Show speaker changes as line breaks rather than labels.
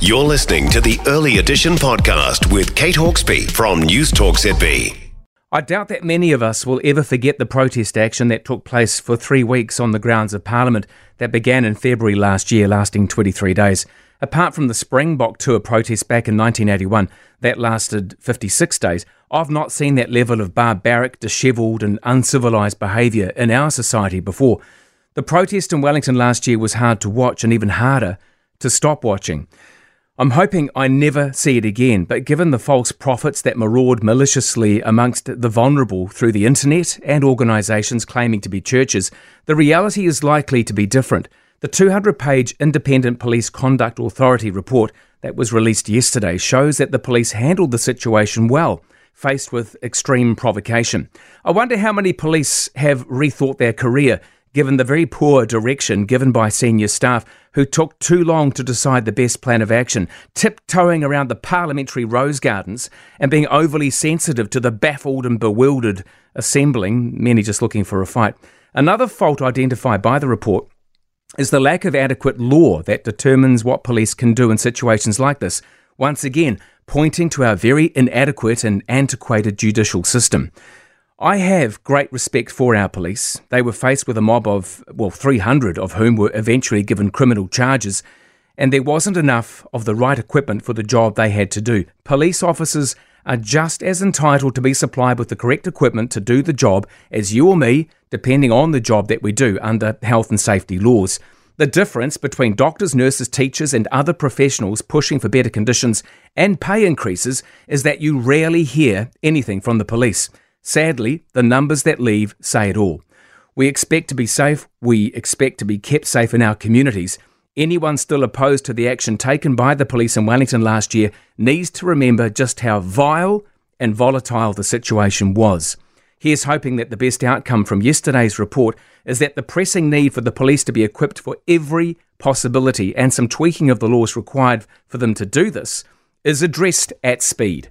You're listening to the Early Edition podcast with Kate Hawkesby from News Talk ZB.
I doubt that many of us will ever forget the protest action that took place for three weeks on the grounds of Parliament that began in February last year, lasting 23 days. Apart from the Springbok Tour protest back in 1981, that lasted 56 days, I've not seen that level of barbaric, dishevelled, and uncivilised behaviour in our society before. The protest in Wellington last year was hard to watch and even harder to stop watching. I'm hoping I never see it again, but given the false prophets that maraud maliciously amongst the vulnerable through the internet and organisations claiming to be churches, the reality is likely to be different. The 200 page Independent Police Conduct Authority report that was released yesterday shows that the police handled the situation well, faced with extreme provocation. I wonder how many police have rethought their career given the very poor direction given by senior staff who took too long to decide the best plan of action, tiptoeing around the parliamentary rose gardens and being overly sensitive to the baffled and bewildered assembling, many just looking for a fight. Another fault identified by the report is the lack of adequate law that determines what police can do in situations like this. Once again, pointing to our very inadequate and antiquated judicial system. I have great respect for our police. They were faced with a mob of, well, 300 of whom were eventually given criminal charges, and there wasn't enough of the right equipment for the job they had to do. Police officers are just as entitled to be supplied with the correct equipment to do the job as you or me, depending on the job that we do under health and safety laws. The difference between doctors, nurses, teachers, and other professionals pushing for better conditions and pay increases is that you rarely hear anything from the police. Sadly, the numbers that leave say it all. We expect to be safe, we expect to be kept safe in our communities. Anyone still opposed to the action taken by the police in Wellington last year needs to remember just how vile and volatile the situation was. Here's hoping that the best outcome from yesterday's report is that the pressing need for the police to be equipped for every possibility and some tweaking of the laws required for them to do this is addressed at speed.